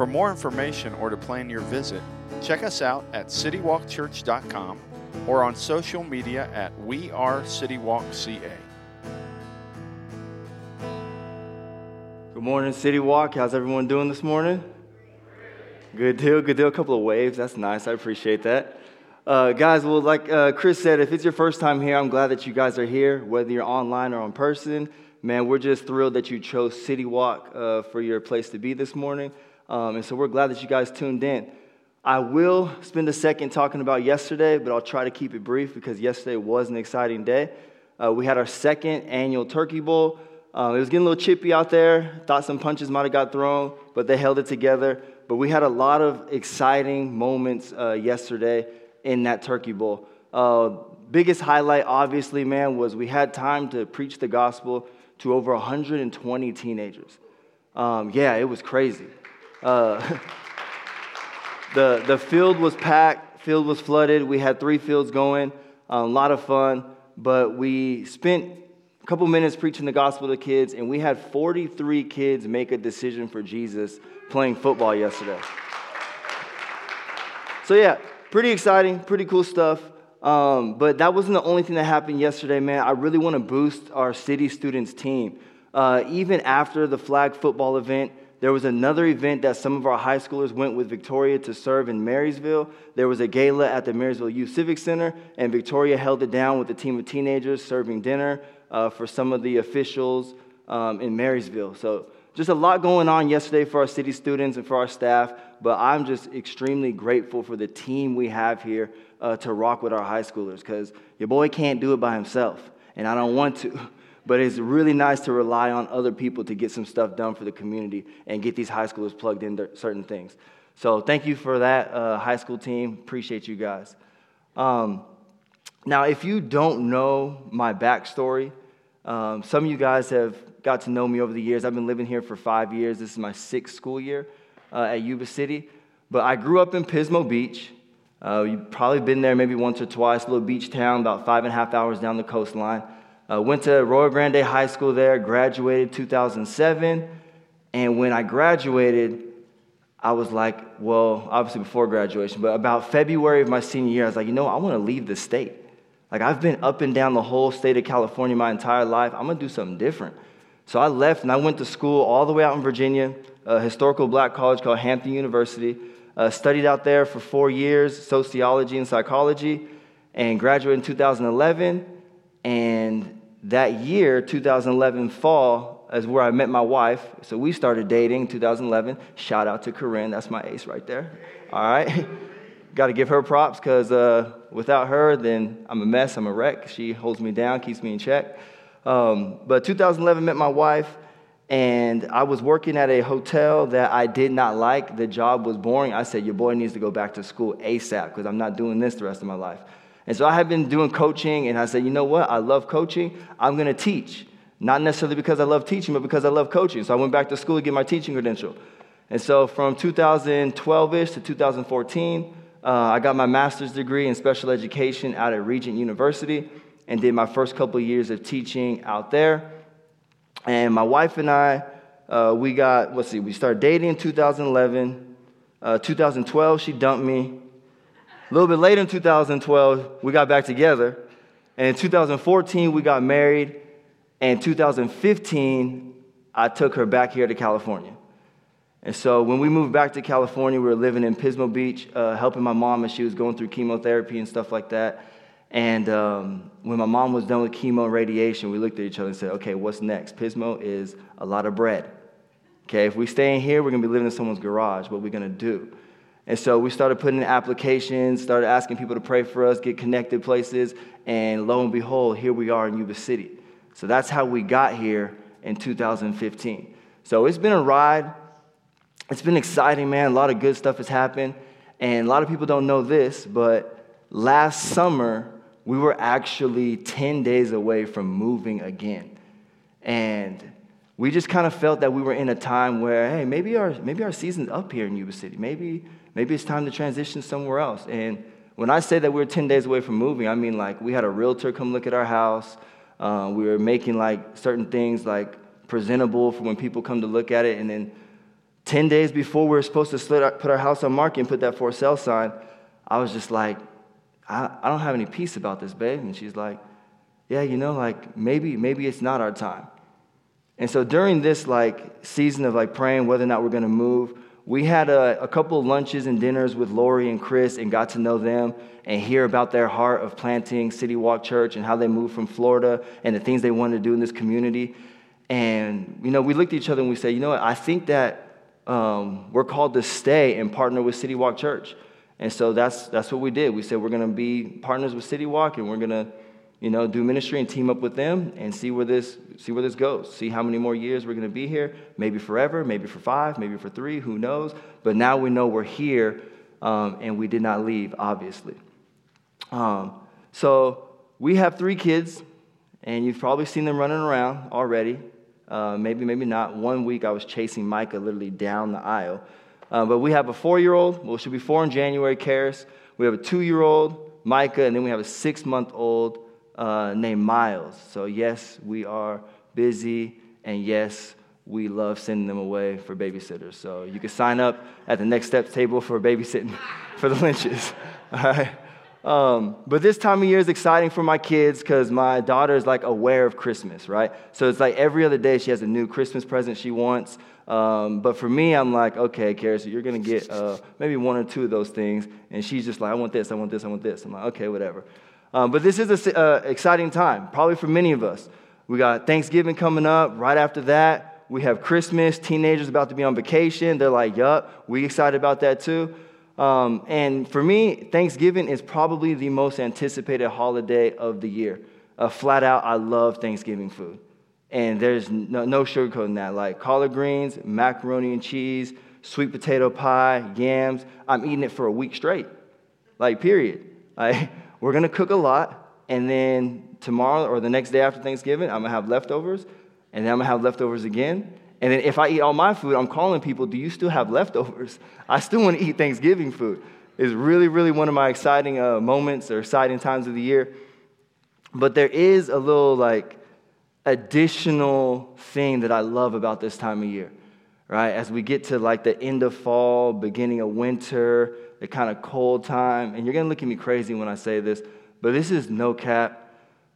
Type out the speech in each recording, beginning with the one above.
For more information or to plan your visit, check us out at citywalkchurch.com or on social media at We Are CityWalkCA. Good morning, City Walk. How's everyone doing this morning? Good deal, good deal. A couple of waves. That's nice. I appreciate that. Uh, guys, well, like uh, Chris said, if it's your first time here, I'm glad that you guys are here, whether you're online or in person. Man, we're just thrilled that you chose City Walk uh, for your place to be this morning. Um, and so we're glad that you guys tuned in. I will spend a second talking about yesterday, but I'll try to keep it brief because yesterday was an exciting day. Uh, we had our second annual Turkey Bowl. Um, it was getting a little chippy out there. Thought some punches might have got thrown, but they held it together. But we had a lot of exciting moments uh, yesterday in that Turkey Bowl. Uh, biggest highlight, obviously, man, was we had time to preach the gospel to over 120 teenagers. Um, yeah, it was crazy. Uh, the, the field was packed, field was flooded. We had three fields going, a lot of fun. But we spent a couple minutes preaching the gospel to kids, and we had 43 kids make a decision for Jesus playing football yesterday. So, yeah, pretty exciting, pretty cool stuff. Um, but that wasn't the only thing that happened yesterday, man. I really want to boost our city students team. Uh, even after the flag football event, there was another event that some of our high schoolers went with Victoria to serve in Marysville. There was a gala at the Marysville Youth Civic Center, and Victoria held it down with a team of teenagers serving dinner uh, for some of the officials um, in Marysville. So, just a lot going on yesterday for our city students and for our staff, but I'm just extremely grateful for the team we have here uh, to rock with our high schoolers because your boy can't do it by himself, and I don't want to. But it's really nice to rely on other people to get some stuff done for the community and get these high schoolers plugged into certain things. So thank you for that, uh, high school team. Appreciate you guys. Um, now, if you don't know my backstory, um, some of you guys have got to know me over the years. I've been living here for five years. This is my sixth school year uh, at Yuba City. But I grew up in Pismo Beach. Uh, you've probably been there maybe once or twice, a little beach town, about five and a half hours down the coastline. Uh, went to Arroyo Grande High School there, graduated 2007. And when I graduated, I was like, well, obviously before graduation, but about February of my senior year, I was like, you know, I want to leave the state. Like, I've been up and down the whole state of California my entire life. I'm going to do something different. So I left and I went to school all the way out in Virginia, a historical black college called Hampton University. Uh, studied out there for four years, sociology and psychology, and graduated in 2011. And that year, 2011 fall, is where I met my wife. So we started dating 2011. Shout out to Corinne. That's my ace right there. All right. Got to give her props because uh, without her, then I'm a mess. I'm a wreck. She holds me down, keeps me in check. Um, but 2011 met my wife, and I was working at a hotel that I did not like. The job was boring. I said, Your boy needs to go back to school ASAP because I'm not doing this the rest of my life. And so I had been doing coaching, and I said, you know what? I love coaching. I'm going to teach. Not necessarily because I love teaching, but because I love coaching. So I went back to school to get my teaching credential. And so from 2012 ish to 2014, uh, I got my master's degree in special education out at Regent University and did my first couple years of teaching out there. And my wife and I, uh, we got, let's see, we started dating in 2011. Uh, 2012, she dumped me. A little bit later in 2012, we got back together. And in 2014, we got married. And 2015, I took her back here to California. And so when we moved back to California, we were living in Pismo Beach, uh, helping my mom as she was going through chemotherapy and stuff like that. And um, when my mom was done with chemo and radiation, we looked at each other and said, okay, what's next? Pismo is a lot of bread. Okay, if we stay in here, we're gonna be living in someone's garage. What are we gonna do? And so we started putting in applications, started asking people to pray for us, get connected places, and lo and behold, here we are in Yuba City. So that's how we got here in 2015. So it's been a ride. it's been exciting, man. A lot of good stuff has happened. And a lot of people don't know this, but last summer, we were actually 10 days away from moving again. And we just kind of felt that we were in a time where, hey, maybe our, maybe our season's up here in Yuba City. Maybe, maybe it's time to transition somewhere else. And when I say that we are 10 days away from moving, I mean like we had a realtor come look at our house. Uh, we were making like certain things like presentable for when people come to look at it. And then 10 days before we were supposed to put our house on market and put that for sale sign, I was just like, I, I don't have any peace about this, babe. And she's like, yeah, you know, like maybe, maybe it's not our time. And so during this like season of like praying whether or not we're going to move, we had a, a couple lunches and dinners with Lori and Chris and got to know them and hear about their heart of planting City Walk Church and how they moved from Florida and the things they wanted to do in this community. And, you know, we looked at each other and we said, you know what, I think that um, we're called to stay and partner with City Walk Church. And so that's, that's what we did. We said we're going to be partners with City Walk and we're going to, you know, do ministry and team up with them and see where this, see where this goes. See how many more years we're going to be here. Maybe forever, maybe for five, maybe for three, who knows. But now we know we're here um, and we did not leave, obviously. Um, so we have three kids, and you've probably seen them running around already. Uh, maybe, maybe not. One week I was chasing Micah literally down the aisle. Uh, but we have a four year old, well, she'll be four in January, Karis. We have a two year old, Micah, and then we have a six month old uh, named Miles. So, yes, we are busy, and yes, we love sending them away for babysitters. So, you can sign up at the next steps table for babysitting for the Lynches. All right. Um, but this time of year is exciting for my kids because my daughter is like aware of Christmas, right? So it's like every other day she has a new Christmas present she wants. Um, but for me, I'm like, okay, Kara, so you're to get uh, maybe one or two of those things. And she's just like, I want this, I want this, I want this. I'm like, okay, whatever. Um, but this is an uh, exciting time, probably for many of us. We got Thanksgiving coming up. Right after that, we have Christmas. Teenagers about to be on vacation. They're like, yup, we excited about that too. Um, and for me, Thanksgiving is probably the most anticipated holiday of the year. Uh, flat out, I love Thanksgiving food. And there's no, no sugarcoating that. Like collard greens, macaroni and cheese, sweet potato pie, yams. I'm eating it for a week straight. Like, period. Like, we're going to cook a lot. And then tomorrow or the next day after Thanksgiving, I'm going to have leftovers. And then I'm going to have leftovers again. And then if I eat all my food, I'm calling people, do you still have leftovers? I still want to eat Thanksgiving food. It's really, really one of my exciting uh, moments or exciting times of the year. But there is a little like additional thing that I love about this time of year, right? As we get to like the end of fall, beginning of winter, the kind of cold time, and you're gonna look at me crazy when I say this, but this is no cap.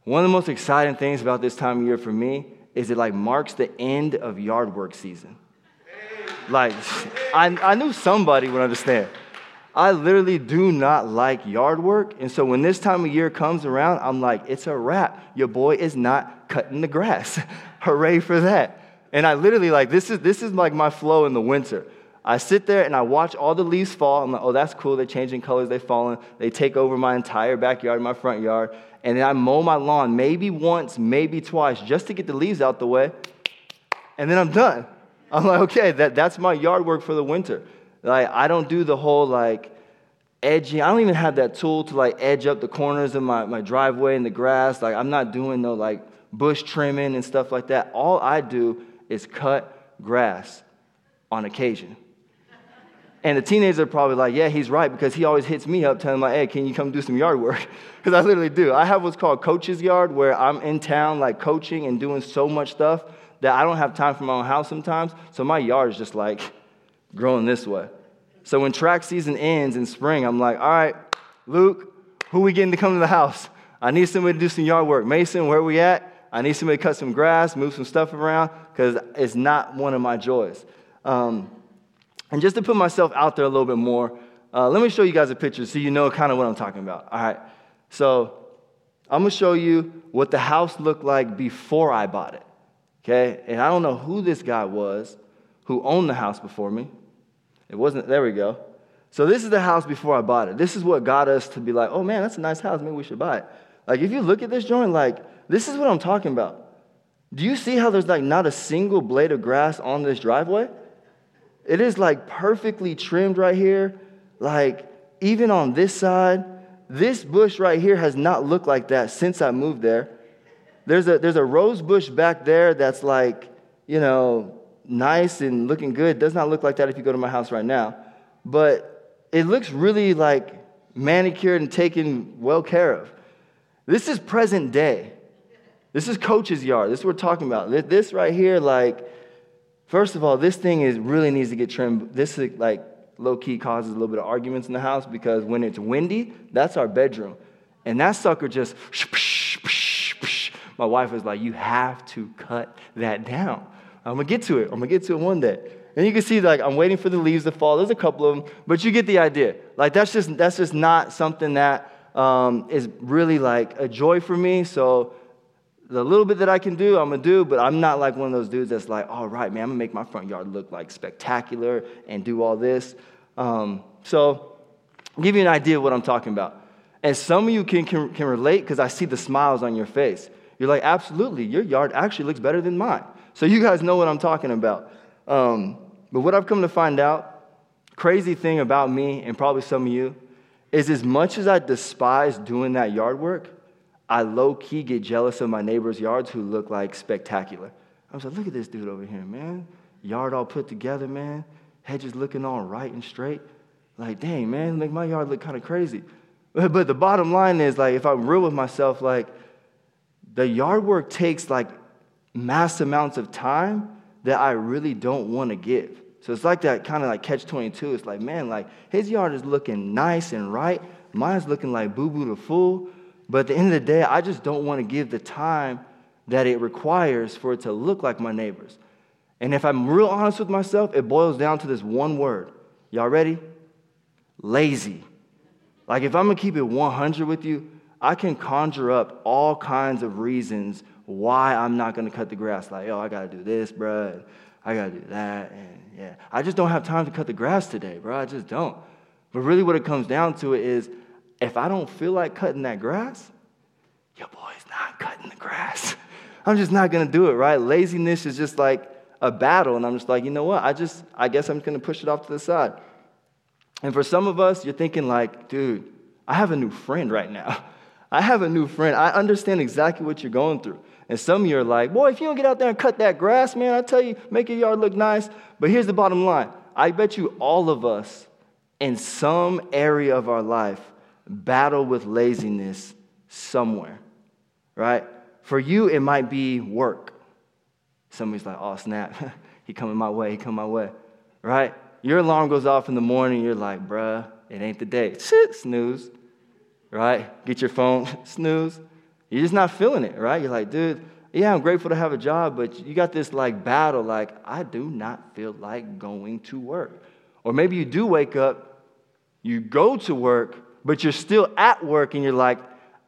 One of the most exciting things about this time of year for me is it like marks the end of yard work season. Like, I, I knew somebody would understand. I literally do not like yard work. And so when this time of year comes around, I'm like, it's a wrap. Your boy is not cutting the grass. Hooray for that. And I literally like this is this is like my flow in the winter. I sit there and I watch all the leaves fall. I'm like, oh, that's cool. They're changing colors. They've fallen. They take over my entire backyard, my front yard and then I mow my lawn maybe once, maybe twice, just to get the leaves out the way, and then I'm done. I'm like, okay, that, that's my yard work for the winter. Like, I don't do the whole like edging. I don't even have that tool to like edge up the corners of my, my driveway and the grass. Like, I'm not doing no like bush trimming and stuff like that. All I do is cut grass on occasion. And the teenagers are probably like, yeah, he's right, because he always hits me up telling me, hey, can you come do some yard work? Because I literally do. I have what's called coach's yard, where I'm in town, like coaching and doing so much stuff that I don't have time for my own house sometimes. So my yard is just like growing this way. So when track season ends in spring, I'm like, all right, Luke, who we getting to come to the house? I need somebody to do some yard work. Mason, where we at? I need somebody to cut some grass, move some stuff around, because it's not one of my joys. Um, and just to put myself out there a little bit more, uh, let me show you guys a picture so you know kind of what I'm talking about. All right. So I'm going to show you what the house looked like before I bought it. Okay. And I don't know who this guy was who owned the house before me. It wasn't, there we go. So this is the house before I bought it. This is what got us to be like, oh man, that's a nice house. Maybe we should buy it. Like if you look at this joint, like this is what I'm talking about. Do you see how there's like not a single blade of grass on this driveway? It is like perfectly trimmed right here. Like, even on this side, this bush right here has not looked like that since I moved there. There's a, there's a rose bush back there that's like, you know, nice and looking good. Does not look like that if you go to my house right now. But it looks really like manicured and taken well care of. This is present day. This is coach's yard. This is what we're talking about. This right here, like, first of all, this thing is really needs to get trimmed. This is like low key causes a little bit of arguments in the house because when it's windy, that's our bedroom. And that sucker just, my wife was like, You have to cut that down. I'm gonna get to it. I'm gonna get to it one day. And you can see, like, I'm waiting for the leaves to fall. There's a couple of them, but you get the idea. Like, that's just that's just not something that um, is really like a joy for me. So the little bit that I can do, I'm gonna do, but I'm not like one of those dudes that's like, all right, man, I'm gonna make my front yard look like spectacular and do all this. Um, so, I'll give you an idea of what I'm talking about. And some of you can, can, can relate because I see the smiles on your face. You're like, absolutely, your yard actually looks better than mine. So, you guys know what I'm talking about. Um, but what I've come to find out, crazy thing about me and probably some of you, is as much as I despise doing that yard work, I low key get jealous of my neighbors' yards who look like spectacular. I was like, look at this dude over here, man. Yard all put together, man. Hedges looking all right and straight. Like, dang, man, make my yard look kind of crazy. But the bottom line is, like, if I'm real with myself, like, the yard work takes like mass amounts of time that I really don't want to give. So it's like that kind of like catch 22. It's like, man, like his yard is looking nice and right. Mine's looking like boo boo the fool. But at the end of the day, I just don't want to give the time that it requires for it to look like my neighbors. And if I'm real honest with myself, it boils down to this one word. Y'all ready? Lazy. Like if I'm gonna keep it 100 with you, I can conjure up all kinds of reasons why I'm not gonna cut the grass. Like, oh, I gotta do this, bruh. I gotta do that. And yeah, I just don't have time to cut the grass today, bro. I just don't. But really, what it comes down to is if I don't feel like cutting that grass, your boy's not cutting the grass. I'm just not gonna do it, right? Laziness is just like a battle, and I'm just like, you know what? I just, I guess I'm just gonna push it off to the side. And for some of us, you're thinking, like, dude, I have a new friend right now. I have a new friend. I understand exactly what you're going through. And some of you are like, boy, if you don't get out there and cut that grass, man, I tell you, make your yard look nice. But here's the bottom line I bet you all of us in some area of our life battle with laziness somewhere, right? For you, it might be work. Somebody's like, oh, snap, he coming my way, he coming my way, right? Your alarm goes off in the morning, you're like, bruh, it ain't the day. Shit, snooze, right? Get your phone, snooze. You're just not feeling it, right? You're like, dude, yeah, I'm grateful to have a job, but you got this like battle, like, I do not feel like going to work. Or maybe you do wake up, you go to work, but you're still at work and you're like,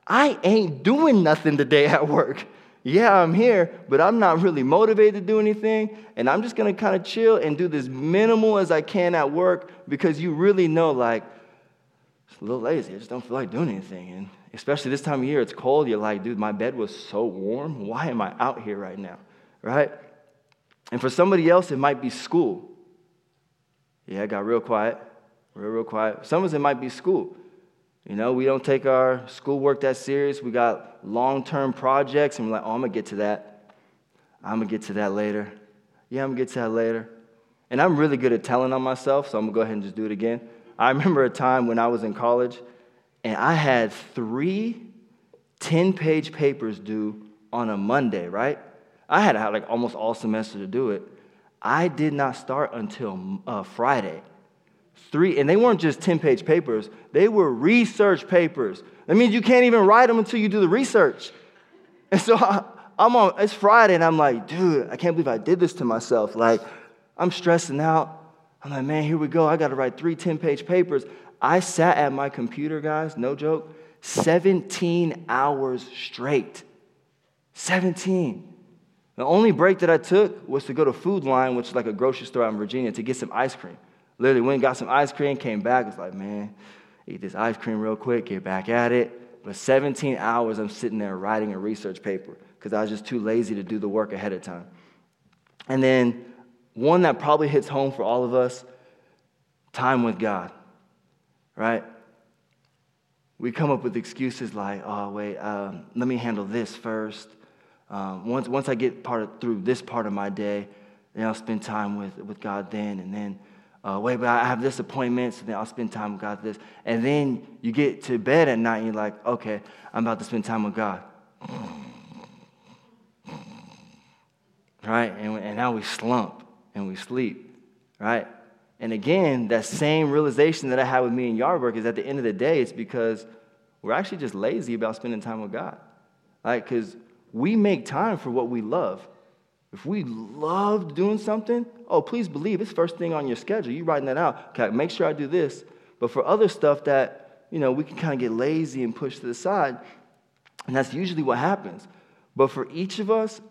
I ain't doing nothing today at work. Yeah, I'm here, but I'm not really motivated to do anything. And I'm just gonna kind of chill and do this minimal as I can at work because you really know, like, it's a little lazy. I just don't feel like doing anything. And especially this time of year, it's cold. You're like, dude, my bed was so warm. Why am I out here right now? Right? And for somebody else, it might be school. Yeah, it got real quiet. Real, real quiet. Some of us, it might be school. You know, we don't take our schoolwork that serious. We got long term projects, and we're like, oh, I'm going to get to that. I'm going to get to that later. Yeah, I'm going to get to that later. And I'm really good at telling on myself, so I'm going to go ahead and just do it again. I remember a time when I was in college, and I had three 10 page papers due on a Monday, right? I had like almost all semester to do it. I did not start until uh, Friday three, and they weren't just 10 page papers, they were research papers. That means you can't even write them until you do the research. And so I, am on, it's Friday, and I'm like, dude, I can't believe I did this to myself. Like, I'm stressing out. I'm like, man, here we go. I got to write three 10 page papers. I sat at my computer, guys, no joke, 17 hours straight. 17. The only break that I took was to go to Food Lion, which is like a grocery store out in Virginia, to get some ice cream. Literally went and got some ice cream, came back, was like, man, eat this ice cream real quick, get back at it. But 17 hours I'm sitting there writing a research paper because I was just too lazy to do the work ahead of time. And then one that probably hits home for all of us time with God, right? We come up with excuses like, oh, wait, um, let me handle this first. Um, once, once I get part of, through this part of my day, then I'll spend time with, with God then. And then, uh, wait, but I have this appointment, so then I'll spend time with God this. And then you get to bed at night and you're like, okay, I'm about to spend time with God. Right? And, and now we slump and we sleep. Right? And again, that same realization that I had with me in yard work is at the end of the day, it's because we're actually just lazy about spending time with God. Like, because we make time for what we love. If we love doing something, oh, please believe it's first thing on your schedule. You're writing that out. Okay, make sure I do this. But for other stuff that, you know, we can kind of get lazy and push to the side, and that's usually what happens. But for each of us,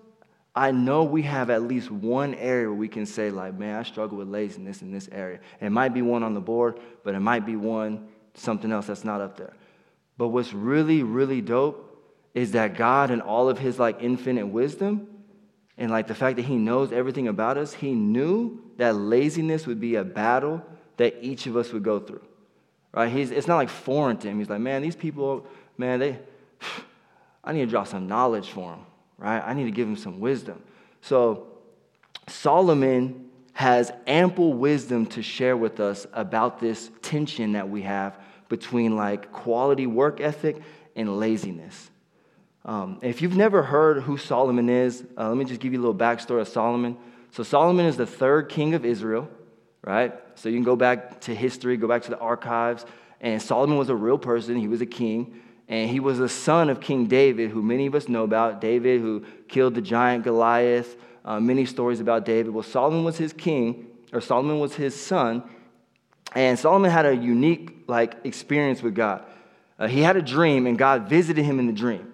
I know we have at least one area where we can say, like, man, I struggle with laziness in this area. And it might be one on the board, but it might be one, something else that's not up there. But what's really, really dope is that God, in all of his like infinite wisdom, and like the fact that he knows everything about us, he knew that laziness would be a battle that each of us would go through. Right? He's, it's not like foreign to him. He's like, man, these people, man, they, I need to draw some knowledge for them right? I need to give him some wisdom. So Solomon has ample wisdom to share with us about this tension that we have between like quality work ethic and laziness. Um, if you've never heard who Solomon is, uh, let me just give you a little backstory of Solomon. So, Solomon is the third king of Israel, right? So, you can go back to history, go back to the archives, and Solomon was a real person, he was a king. And he was the son of King David, who many of us know about. David, who killed the giant Goliath. Uh, many stories about David. Well, Solomon was his king, or Solomon was his son. And Solomon had a unique like experience with God. Uh, he had a dream, and God visited him in the dream.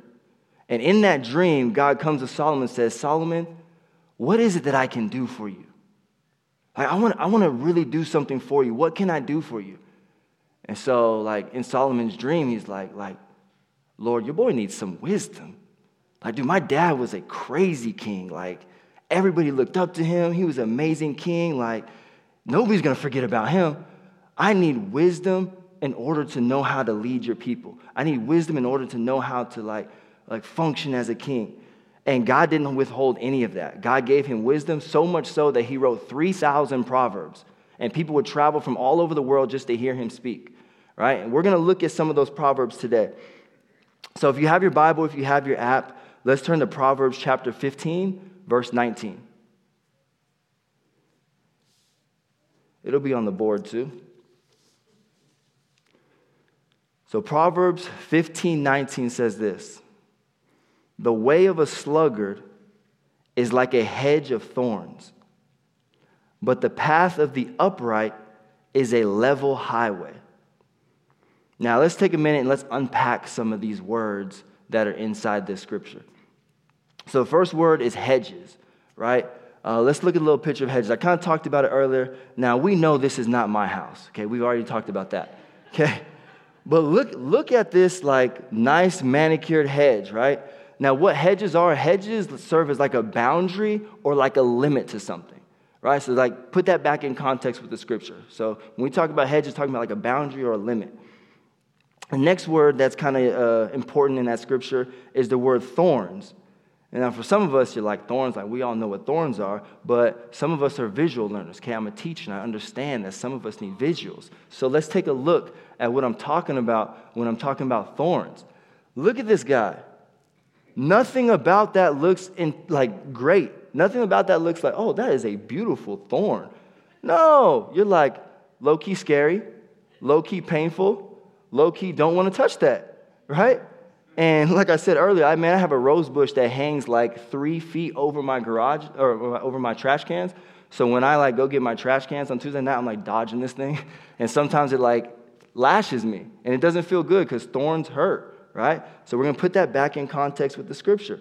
And in that dream, God comes to Solomon and says, Solomon, what is it that I can do for you? Like, I want, I want to really do something for you. What can I do for you? And so, like in Solomon's dream, he's like, like, Lord, your boy needs some wisdom. Like, dude, my dad was a crazy king. Like, everybody looked up to him. He was an amazing king. Like, nobody's gonna forget about him. I need wisdom in order to know how to lead your people. I need wisdom in order to know how to like, like function as a king. And God didn't withhold any of that. God gave him wisdom so much so that he wrote 3,000 proverbs. And people would travel from all over the world just to hear him speak, right? And we're going to look at some of those proverbs today. So if you have your Bible, if you have your app, let's turn to Proverbs chapter 15, verse 19. It'll be on the board too. So Proverbs 15, 19 says this The way of a sluggard is like a hedge of thorns, but the path of the upright is a level highway. Now, let's take a minute and let's unpack some of these words that are inside this scripture. So, the first word is hedges, right? Uh, let's look at a little picture of hedges. I kind of talked about it earlier. Now, we know this is not my house, okay? We've already talked about that, okay? But look, look at this like nice manicured hedge, right? Now, what hedges are, hedges serve as like a boundary or like a limit to something, right? So, like, put that back in context with the scripture. So, when we talk about hedges, talking about like a boundary or a limit. The next word that's kind of uh, important in that scripture is the word thorns. And now, for some of us, you're like, thorns, like we all know what thorns are, but some of us are visual learners. Okay, I'm a teacher and I understand that some of us need visuals. So let's take a look at what I'm talking about when I'm talking about thorns. Look at this guy. Nothing about that looks in, like great. Nothing about that looks like, oh, that is a beautiful thorn. No, you're like low key scary, low key painful, low key don't want to touch that, right? And like I said earlier, I man, I have a rose bush that hangs like three feet over my garage or over my trash cans. So when I like go get my trash cans on Tuesday night, I'm like dodging this thing, and sometimes it like lashes me, and it doesn't feel good because thorns hurt, right? So we're gonna put that back in context with the scripture.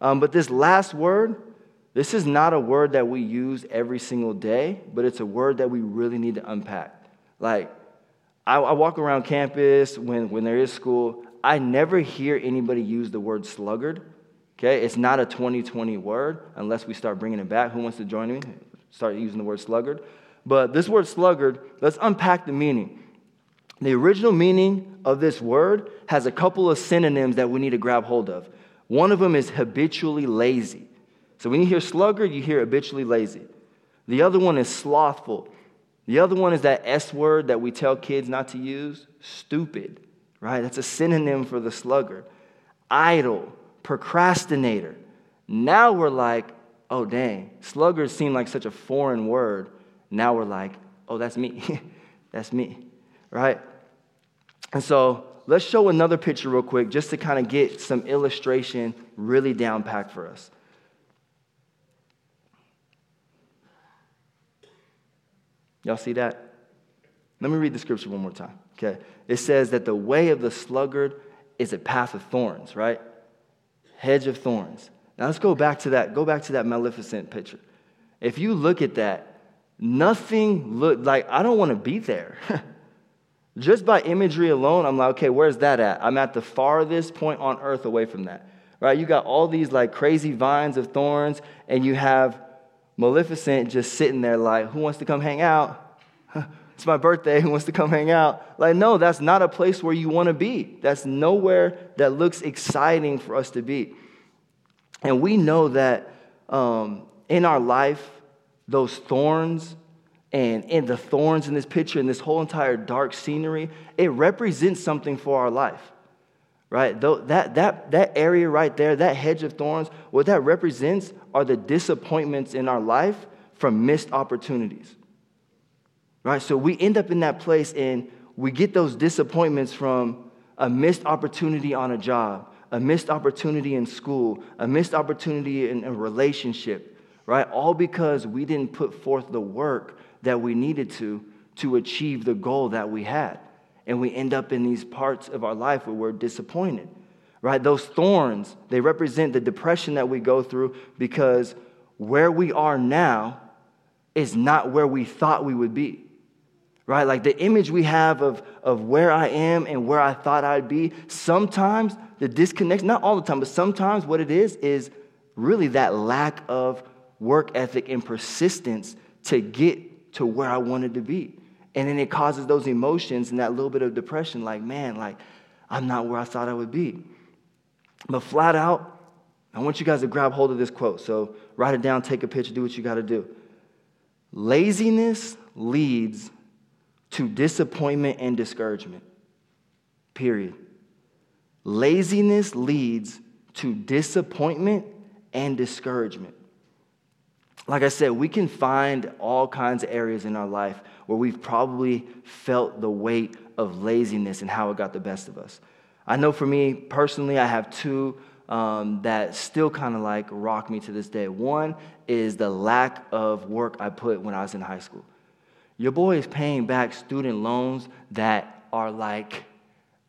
Um, but this last word, this is not a word that we use every single day, but it's a word that we really need to unpack. Like I, I walk around campus when, when there is school. I never hear anybody use the word sluggard. Okay, it's not a 2020 word unless we start bringing it back. Who wants to join me? start using the word sluggard. But this word sluggard, let's unpack the meaning. The original meaning of this word has a couple of synonyms that we need to grab hold of. One of them is habitually lazy. So when you hear sluggard, you hear habitually lazy. The other one is slothful. The other one is that S word that we tell kids not to use, stupid, right? That's a synonym for the sluggard. Idle, procrastinator. Now we're like, oh, dang, sluggard seemed like such a foreign word. Now we're like, oh, that's me. that's me, right? And so let's show another picture real quick just to kind of get some illustration really down packed for us. Y'all see that? Let me read the scripture one more time. Okay. It says that the way of the sluggard is a path of thorns, right? Hedge of thorns. Now let's go back to that. Go back to that Maleficent picture. If you look at that, nothing look like I don't want to be there. Just by imagery alone, I'm like, okay, where's that at? I'm at the farthest point on earth away from that. Right? You got all these like crazy vines of thorns, and you have Maleficent just sitting there like, who wants to come hang out? it's my birthday. Who wants to come hang out? Like, no, that's not a place where you want to be. That's nowhere that looks exciting for us to be. And we know that um, in our life, those thorns and, and the thorns in this picture and this whole entire dark scenery, it represents something for our life. Right? Though that, that, that area right there, that hedge of thorns, what that represents are the disappointments in our life from missed opportunities. Right? So we end up in that place and we get those disappointments from a missed opportunity on a job, a missed opportunity in school, a missed opportunity in a relationship, right? All because we didn't put forth the work that we needed to to achieve the goal that we had. And we end up in these parts of our life where we're disappointed, right? Those thorns, they represent the depression that we go through because where we are now is not where we thought we would be right? Like the image we have of, of where I am and where I thought I'd be, sometimes the disconnect, not all the time, but sometimes what it is, is really that lack of work ethic and persistence to get to where I wanted to be. And then it causes those emotions and that little bit of depression, like, man, like, I'm not where I thought I would be. But flat out, I want you guys to grab hold of this quote. So write it down, take a picture, do what you got to do. Laziness leads to disappointment and discouragement. Period. Laziness leads to disappointment and discouragement. Like I said, we can find all kinds of areas in our life where we've probably felt the weight of laziness and how it got the best of us. I know for me personally, I have two um, that still kind of like rock me to this day. One is the lack of work I put when I was in high school. Your boy is paying back student loans that are like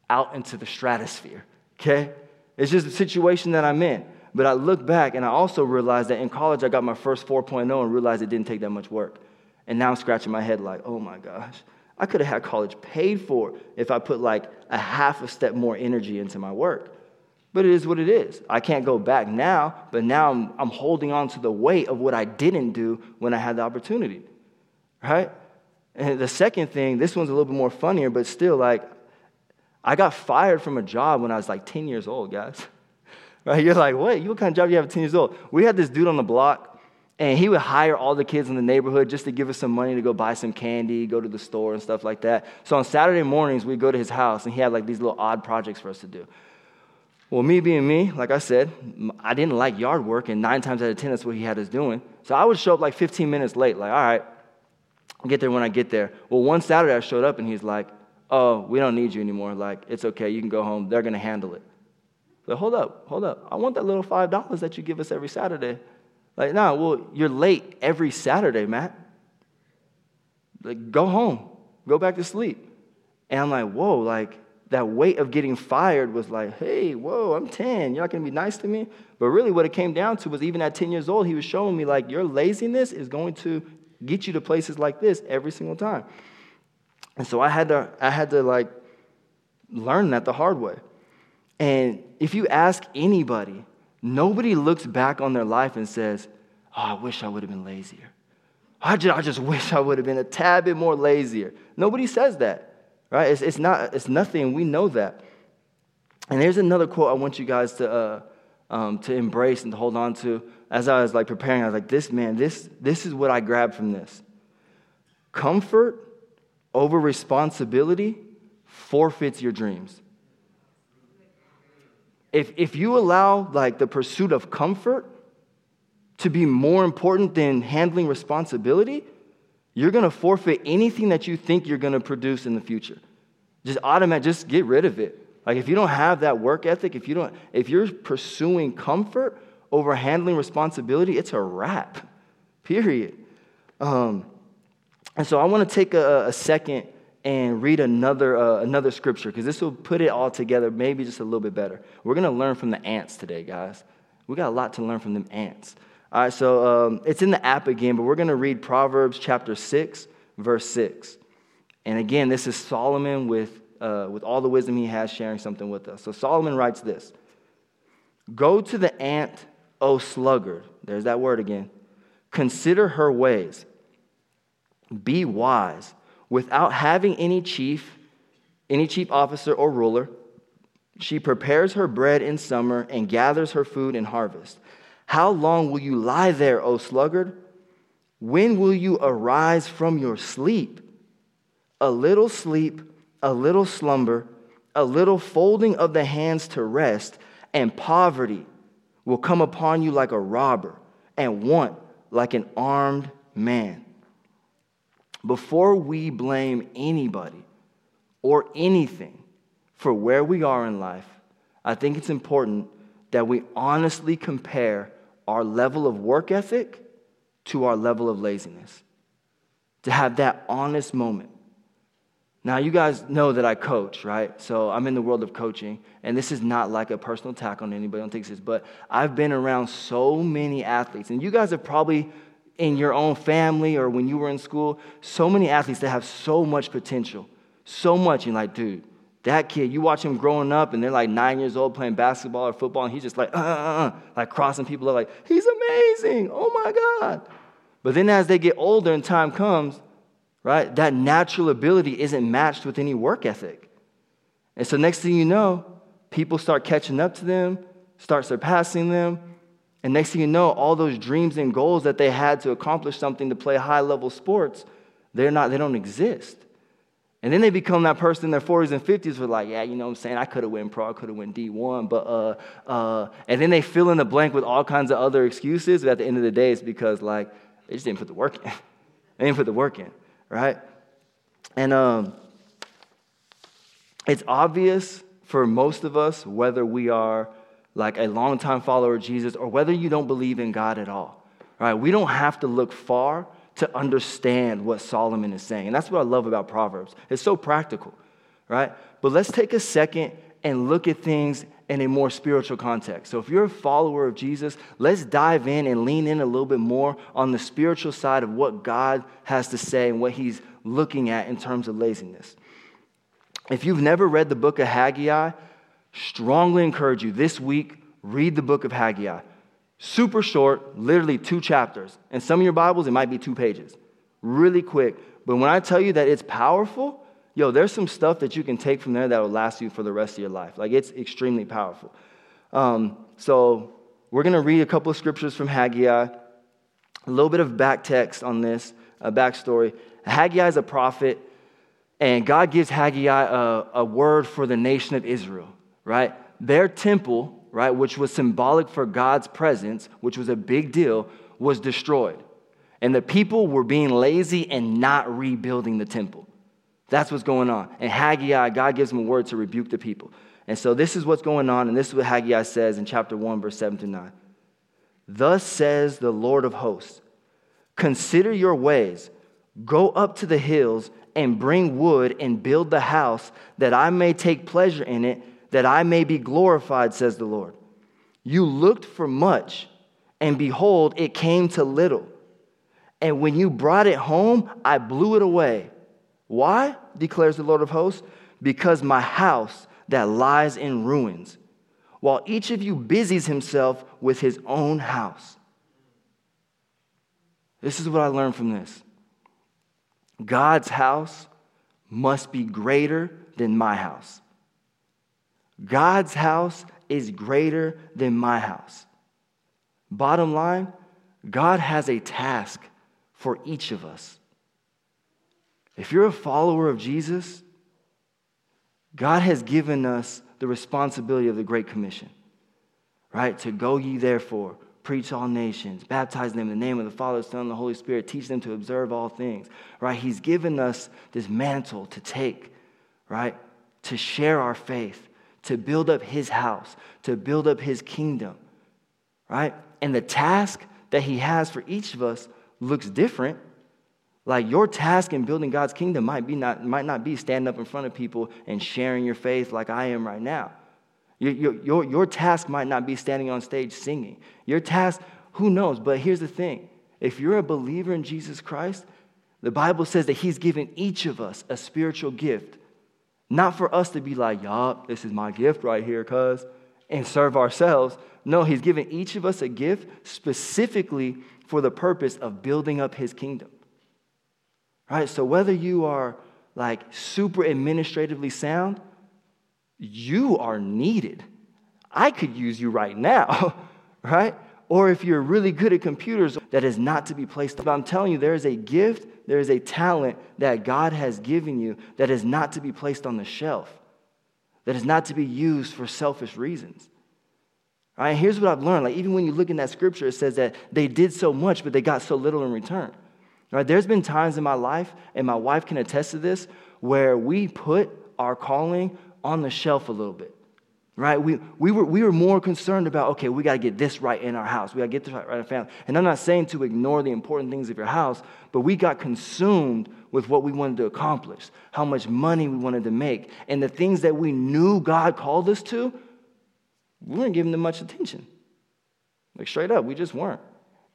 out into the stratosphere, okay? It's just a situation that I'm in. But I look back and I also realized that in college I got my first 4.0 and realized it didn't take that much work. And now I'm scratching my head like, oh my gosh, I could have had college paid for if I put like a half a step more energy into my work. But it is what it is. I can't go back now, but now I'm, I'm holding on to the weight of what I didn't do when I had the opportunity, right? And the second thing, this one's a little bit more funnier, but still, like, I got fired from a job when I was like 10 years old, guys. Right? You're like, what? You what kind of job do you have at 10 years old? We had this dude on the block, and he would hire all the kids in the neighborhood just to give us some money to go buy some candy, go to the store, and stuff like that. So on Saturday mornings, we'd go to his house, and he had like these little odd projects for us to do. Well, me being me, like I said, I didn't like yard work, and nine times out of 10, that's what he had us doing. So I would show up like 15 minutes late, like, all right, I'll get there when I get there. Well, one Saturday I showed up, and he's like, oh, we don't need you anymore. Like, it's okay, you can go home. They're going to handle it. Like, hold up, hold up. I want that little $5 that you give us every Saturday. Like, nah, well, you're late every Saturday, Matt. Like, go home, go back to sleep. And I'm like, whoa, like, that weight of getting fired was like, hey, whoa, I'm 10. You're not going to be nice to me? But really, what it came down to was even at 10 years old, he was showing me, like, your laziness is going to get you to places like this every single time. And so I had to, I had to, like, learn that the hard way. And if you ask anybody, nobody looks back on their life and says, Oh, I wish I would have been lazier. I just, I just wish I would have been a tad bit more lazier. Nobody says that, right? It's, it's, not, it's nothing. We know that. And there's another quote I want you guys to, uh, um, to embrace and to hold on to. As I was like preparing, I was like, this man, this, this is what I grabbed from this. Comfort over responsibility forfeits your dreams. If, if you allow like the pursuit of comfort to be more important than handling responsibility, you're going to forfeit anything that you think you're going to produce in the future. Just automatic, just get rid of it. Like if you don't have that work ethic, if you don't, if you're pursuing comfort over handling responsibility, it's a wrap. Period. Um, and so I want to take a, a second and read another, uh, another scripture because this will put it all together maybe just a little bit better. We're going to learn from the ants today, guys. We got a lot to learn from them ants. All right, so um, it's in the app again, but we're going to read Proverbs chapter 6, verse 6. And again, this is Solomon with, uh, with all the wisdom he has sharing something with us. So Solomon writes this Go to the ant, O sluggard. There's that word again. Consider her ways. Be wise. Without having any chief, any chief officer or ruler, she prepares her bread in summer and gathers her food in harvest. How long will you lie there, O sluggard? When will you arise from your sleep? A little sleep, a little slumber, a little folding of the hands to rest, and poverty will come upon you like a robber, and want like an armed man. Before we blame anybody or anything for where we are in life, I think it's important that we honestly compare our level of work ethic to our level of laziness. To have that honest moment. Now, you guys know that I coach, right? So I'm in the world of coaching, and this is not like a personal attack on anybody, don't take this, but I've been around so many athletes, and you guys have probably in your own family or when you were in school, so many athletes that have so much potential, so much. And like, dude, that kid, you watch him growing up and they're like nine years old playing basketball or football, and he's just like, uh, uh, uh, like crossing people up, like, he's amazing. Oh my God. But then as they get older and time comes, right, that natural ability isn't matched with any work ethic. And so next thing you know, people start catching up to them, start surpassing them, and next thing you know, all those dreams and goals that they had to accomplish something to play high level sports, they're not, they don't exist. And then they become that person in their 40s and 50s who are like, yeah, you know what I'm saying? I could have went pro, I could have went D1, but, uh, uh, and then they fill in the blank with all kinds of other excuses. But at the end of the day, it's because, like, they just didn't put the work in. they didn't put the work in, right? And um, it's obvious for most of us, whether we are like a longtime follower of Jesus or whether you don't believe in God at all. Right? We don't have to look far to understand what Solomon is saying. And that's what I love about Proverbs. It's so practical, right? But let's take a second and look at things in a more spiritual context. So if you're a follower of Jesus, let's dive in and lean in a little bit more on the spiritual side of what God has to say and what he's looking at in terms of laziness. If you've never read the book of Haggai, strongly encourage you this week, read the book of Haggai. Super short, literally two chapters. And some of your Bibles, it might be two pages. Really quick. But when I tell you that it's powerful, yo, there's some stuff that you can take from there that will last you for the rest of your life. Like it's extremely powerful. Um, so we're going to read a couple of scriptures from Haggai, a little bit of back text on this, a backstory. Haggai is a prophet, and God gives Haggai a, a word for the nation of Israel right? Their temple, right, which was symbolic for God's presence, which was a big deal, was destroyed. And the people were being lazy and not rebuilding the temple. That's what's going on. And Haggai, God gives him a word to rebuke the people. And so this is what's going on, and this is what Haggai says in chapter 1, verse 7 through 9. Thus says the Lord of hosts Consider your ways, go up to the hills, and bring wood and build the house, that I may take pleasure in it that I may be glorified, says the Lord. You looked for much, and behold, it came to little. And when you brought it home, I blew it away. Why? declares the Lord of hosts. Because my house that lies in ruins, while each of you busies himself with his own house. This is what I learned from this God's house must be greater than my house. God's house is greater than my house. Bottom line, God has a task for each of us. If you're a follower of Jesus, God has given us the responsibility of the Great Commission, right? To go ye therefore, preach all nations, baptize them in the name of the Father, Son, and the Holy Spirit, teach them to observe all things, right? He's given us this mantle to take, right? To share our faith, to build up His house, to build up His kingdom, right? And the task that He has for each of us looks different. Like your task in building God's kingdom might, be not, might not be standing up in front of people and sharing your faith like I am right now. Your, your, your, your task might not be standing on stage singing. Your task, who knows? But here's the thing if you're a believer in Jesus Christ, the Bible says that He's given each of us a spiritual gift. Not for us to be like, yup, this is my gift right here, cuz, and serve ourselves. No, He's given each of us a gift specifically for the purpose of building up His kingdom. Right? So whether you are like super administratively sound, you are needed. I could use you right now, right? Or if you're really good at computers, that is not to be placed. But I'm telling you, there is a gift, there is a talent that God has given you that is not to be placed on the shelf, that is not to be used for selfish reasons. All right, here's what I've learned. Like, even when you look in that scripture, it says that they did so much, but they got so little in return. Right? There's been times in my life, and my wife can attest to this, where we put our calling on the shelf a little bit. Right? We, we, were, we were more concerned about, okay, we got to get this right in our house. We got to get this right in our family. And I'm not saying to ignore the important things of your house, but we got consumed with what we wanted to accomplish, how much money we wanted to make. And the things that we knew God called us to, we weren't giving them much attention. Like straight up, we just weren't.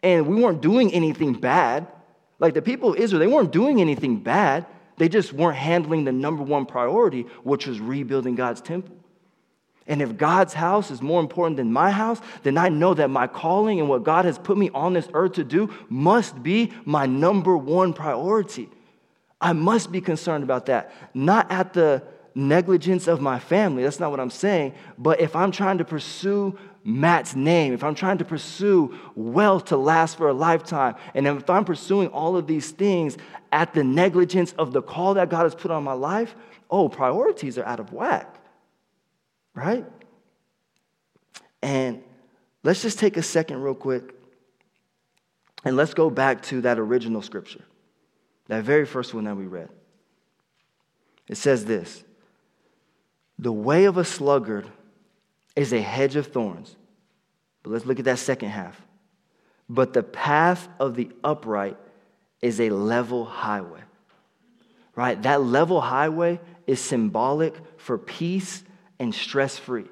And we weren't doing anything bad. Like the people of Israel, they weren't doing anything bad. They just weren't handling the number one priority, which was rebuilding God's temple. And if God's house is more important than my house, then I know that my calling and what God has put me on this earth to do must be my number one priority. I must be concerned about that, not at the negligence of my family. That's not what I'm saying. But if I'm trying to pursue Matt's name, if I'm trying to pursue wealth to last for a lifetime, and if I'm pursuing all of these things at the negligence of the call that God has put on my life, oh, priorities are out of whack, right? And let's just take a second, real quick, and let's go back to that original scripture, that very first one that we read. It says this The way of a sluggard is a hedge of thorns. But let's look at that second half. But the path of the upright is a level highway. Right? That level highway is symbolic for peace and stress free.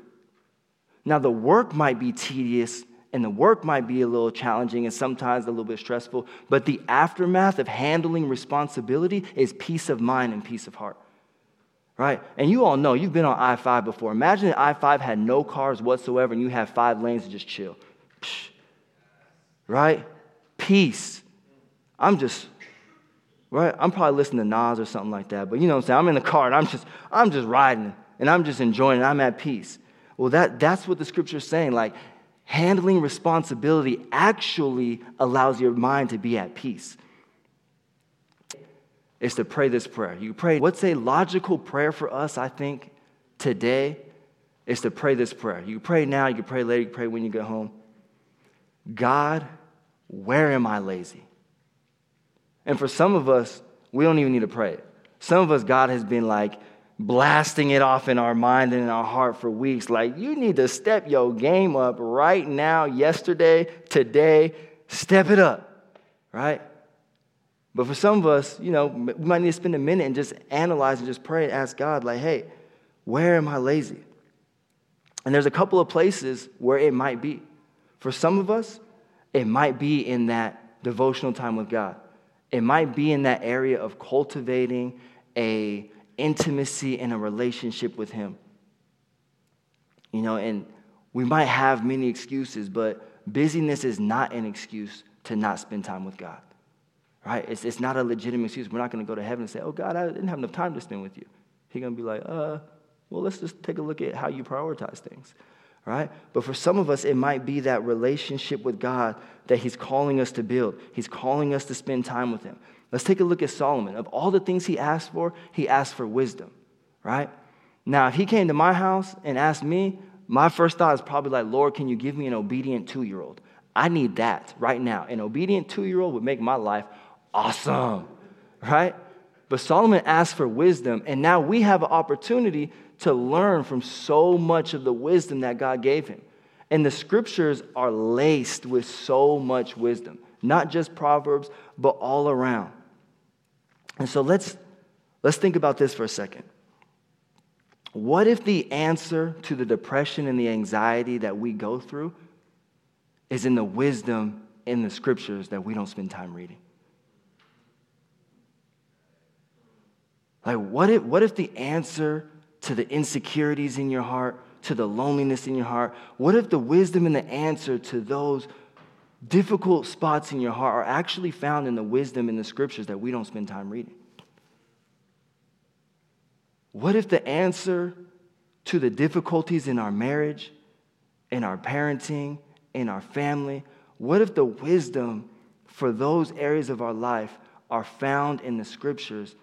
Now, the work might be tedious and the work might be a little challenging and sometimes a little bit stressful, but the aftermath of handling responsibility is peace of mind and peace of heart right? And you all know, you've been on I 5 before. Imagine that I 5 had no cars whatsoever and you have five lanes to just chill. Psh, right? Peace. I'm just, right? I'm probably listening to Nas or something like that, but you know what I'm saying? I'm in the car and I'm just, I'm just riding and I'm just enjoying it. I'm at peace. Well, that, that's what the scripture is saying. Like, handling responsibility actually allows your mind to be at peace is to pray this prayer. You pray, what's a logical prayer for us, I think, today is to pray this prayer. You pray now, you can pray later, you can pray when you get home. God, where am I lazy? And for some of us, we don't even need to pray. Some of us, God has been like blasting it off in our mind and in our heart for weeks. Like, you need to step your game up right now, yesterday, today. Step it up, right? But for some of us, you know, we might need to spend a minute and just analyze and just pray and ask God, like, hey, where am I lazy? And there's a couple of places where it might be. For some of us, it might be in that devotional time with God. It might be in that area of cultivating a intimacy and a relationship with Him. You know, and we might have many excuses, but busyness is not an excuse to not spend time with God. right? It's, it's not a legitimate excuse. We're not going to go to heaven and say, oh, God, I didn't have enough time to spend with you. He's going to be like, uh, well, let's just take a look at how you prioritize things, right? But for some of us, it might be that relationship with God that He's calling us to build. He's calling us to spend time with Him. Let's take a look at Solomon. Of all the things he asked for, he asked for wisdom, right? Now, if he came to my house and asked me, my first thought is probably like, Lord, can you give me an obedient two year old? I need that right now. An obedient two year old would make my life awesome, right? But Solomon asked for wisdom, and now we have an opportunity to learn from so much of the wisdom that God gave him. And the scriptures are laced with so much wisdom, not just Proverbs, but all around. And so let's, let's think about this for a second. What if the answer to the depression and the anxiety that we go through is in the wisdom in the scriptures that we don't spend time reading? Like, what if, what if the answer to the insecurities in your heart, to the loneliness in your heart, what if the wisdom and the answer to those difficult spots in your heart are actually found in the wisdom in the scriptures that we don't spend time reading? What if the answer to the difficulties in our marriage, in our parenting, in our family, what if the wisdom for those areas of our life are found in the scriptures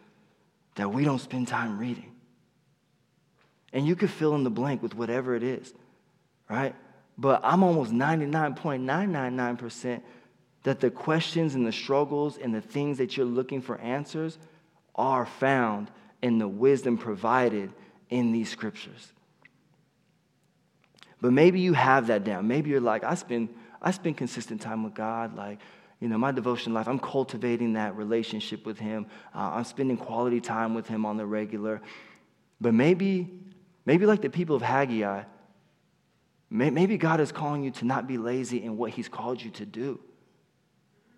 that we don't spend time reading? And you could fill in the blank with whatever it is, right? But I'm almost 99.999% that the questions and the struggles and the things that you're looking for answers are found in the wisdom provided in these scriptures. But maybe you have that down. Maybe you're like, I spend, I spend consistent time with God. Like, you know, my devotion life, I'm cultivating that relationship with Him. Uh, I'm spending quality time with Him on the regular. But maybe, maybe like the people of Haggai, maybe God is calling you to not be lazy in what He's called you to do.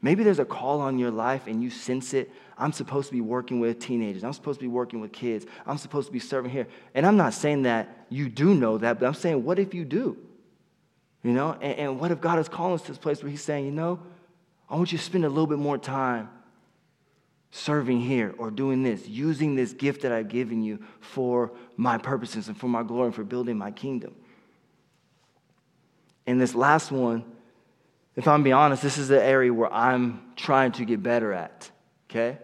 Maybe there's a call on your life and you sense it. I'm supposed to be working with teenagers. I'm supposed to be working with kids. I'm supposed to be serving here. And I'm not saying that you do know that, but I'm saying, what if you do? You know, and, and what if God is calling us to this place where He's saying, you know, I want you to spend a little bit more time serving here or doing this, using this gift that I've given you for my purposes and for my glory and for building my kingdom. And this last one, if I'm being honest, this is the area where I'm trying to get better at, okay?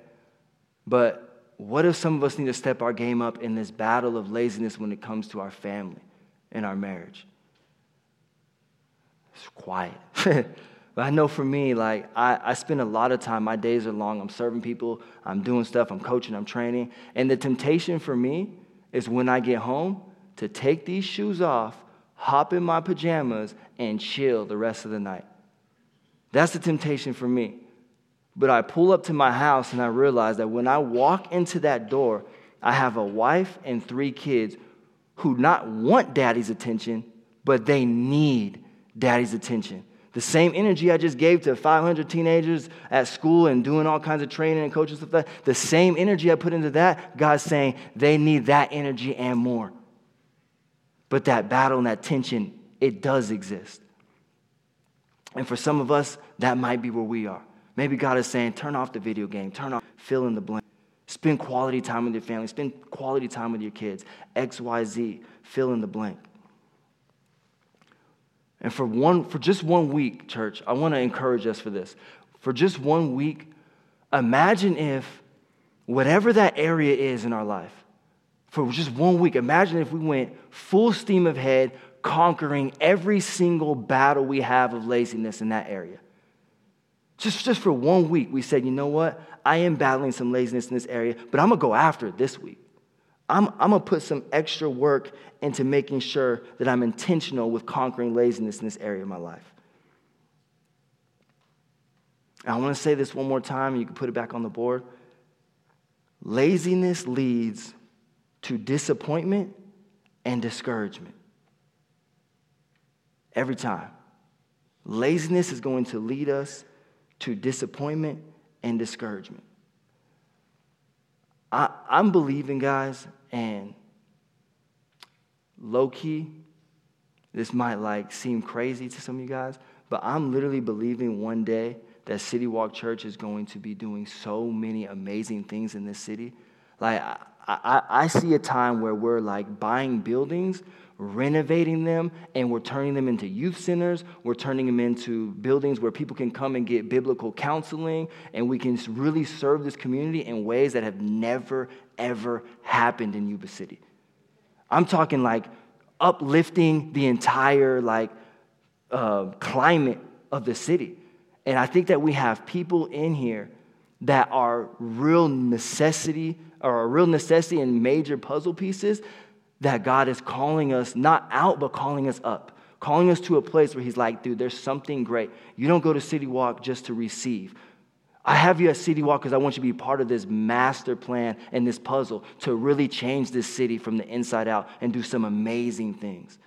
But what if some of us need to step our game up in this battle of laziness when it comes to our family and our marriage? It's quiet. but I know for me, like, I, I spend a lot of time, my days are long. I'm serving people, I'm doing stuff, I'm coaching, I'm training. And the temptation for me is when I get home to take these shoes off, hop in my pajamas, and chill the rest of the night. That's the temptation for me. But I pull up to my house and I realize that when I walk into that door, I have a wife and three kids who not want daddy's attention, but they need daddy's attention. The same energy I just gave to 500 teenagers at school and doing all kinds of training and coaching stuff, the same energy I put into that, God's saying they need that energy and more. But that battle and that tension, it does exist. And for some of us, that might be where we are. Maybe God is saying, turn off the video game, turn off, fill in the blank. Spend quality time with your family, spend quality time with your kids. X, Y, Z, fill in the blank. And for one, for just one week, church, I want to encourage us for this. For just one week, imagine if whatever that area is in our life, for just one week, imagine if we went full steam ahead, conquering every single battle we have of laziness in that area. Just, just for one week, we said, you know what? I am battling some laziness in this area, but I'm gonna go after it this week. I'm, I'm gonna put some extra work into making sure that I'm intentional with conquering laziness in this area of my life. I wanna say this one more time, and you can put it back on the board. Laziness leads to disappointment and discouragement every time. Laziness is going to lead us to disappointment and discouragement. I, am believing, guys, and low key, this might like seem crazy to some of you guys, but I'm literally believing one day that City Walk Church is going to be doing so many amazing things in this city. Like, I, I see a time where we're like buying buildings, renovating them, and we're turning them into youth centers. We're turning them into buildings where people can come and get biblical counseling, and we can really serve this community in ways that have never, ever happened in Yuba City. I'm talking like uplifting the entire like uh, climate of the city. And I think that we have people in here that are real necessity or a real necessity and major puzzle pieces that God is calling us not out, but calling us up. Calling us to a place where He's like, dude, there's something great. You don't go to City Walk just to receive. I have you at City Walk because I want you to be part of this master plan and this puzzle to really change this city from the inside out and do some amazing things.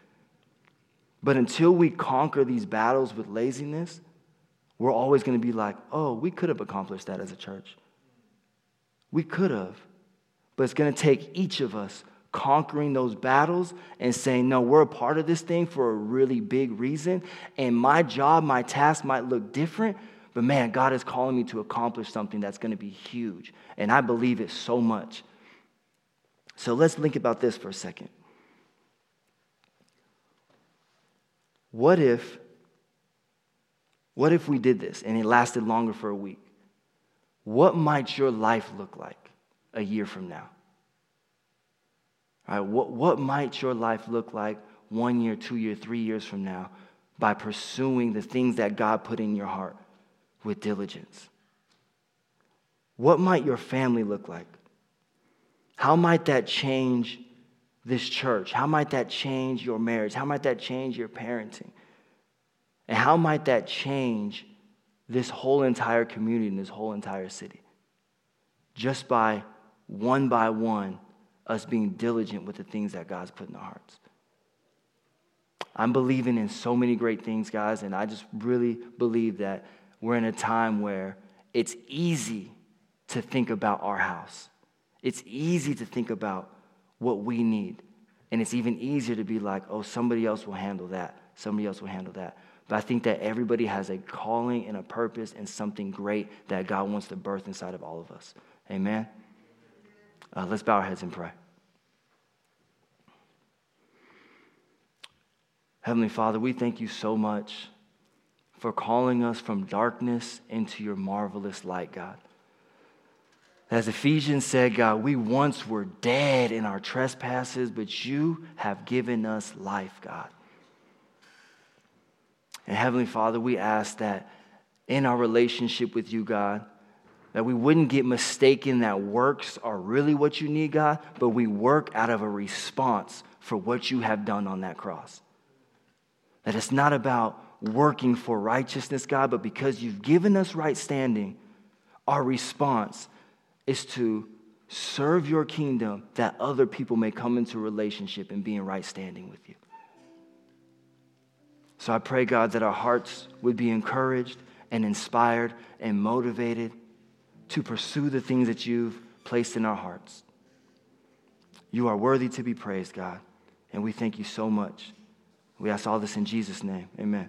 But until we conquer these battles with laziness, we're always going to be like, oh, we could have accomplished that as a church. We could have. But it's going to take each of us conquering those battles and saying, no, we're a part of this thing for a really big reason. And my job, my task might look different, but man, God is calling me to accomplish something that's going to be huge. And I believe it so much. So let's think about this for a second. What if what if we did this and it lasted longer for a week? What might your life look like a year from now? All right, what, what might your life look like one year, two year, three years from now by pursuing the things that God put in your heart with diligence? What might your family look like? How might that change this church? How might that change your marriage? How might that change your parenting? And how might that change this whole entire community and this whole entire city? Just by one by one, us being diligent with the things that God's put in our hearts. I'm believing in so many great things, guys, and I just really believe that we're in a time where it's easy to think about our house. It's easy to think about what we need. And it's even easier to be like, oh, somebody else will handle that. Somebody else will handle that. But I think that everybody has a calling and a purpose and something great that God wants to birth inside of all of us. Amen? Uh, let's bow our heads and pray. Heavenly Father, we thank you so much for calling us from darkness into your marvelous light, God. As Ephesians said, God, we once were dead in our trespasses, but you have given us life, God. And Heavenly Father, we ask that in our relationship with you, God, that we wouldn't get mistaken that works are really what you need, God, but we work out of a response for what you have done on that cross. That it's not about working for righteousness, God, but because you've given us right standing, our response is to serve your kingdom that other people may come into relationship and be in right standing with you. So I pray, God, that our hearts would be encouraged and inspired and motivated to pursue the things that you've placed in our hearts. You are worthy to be praised, God, and we thank you so much. We ask all this in Jesus' name. Amen.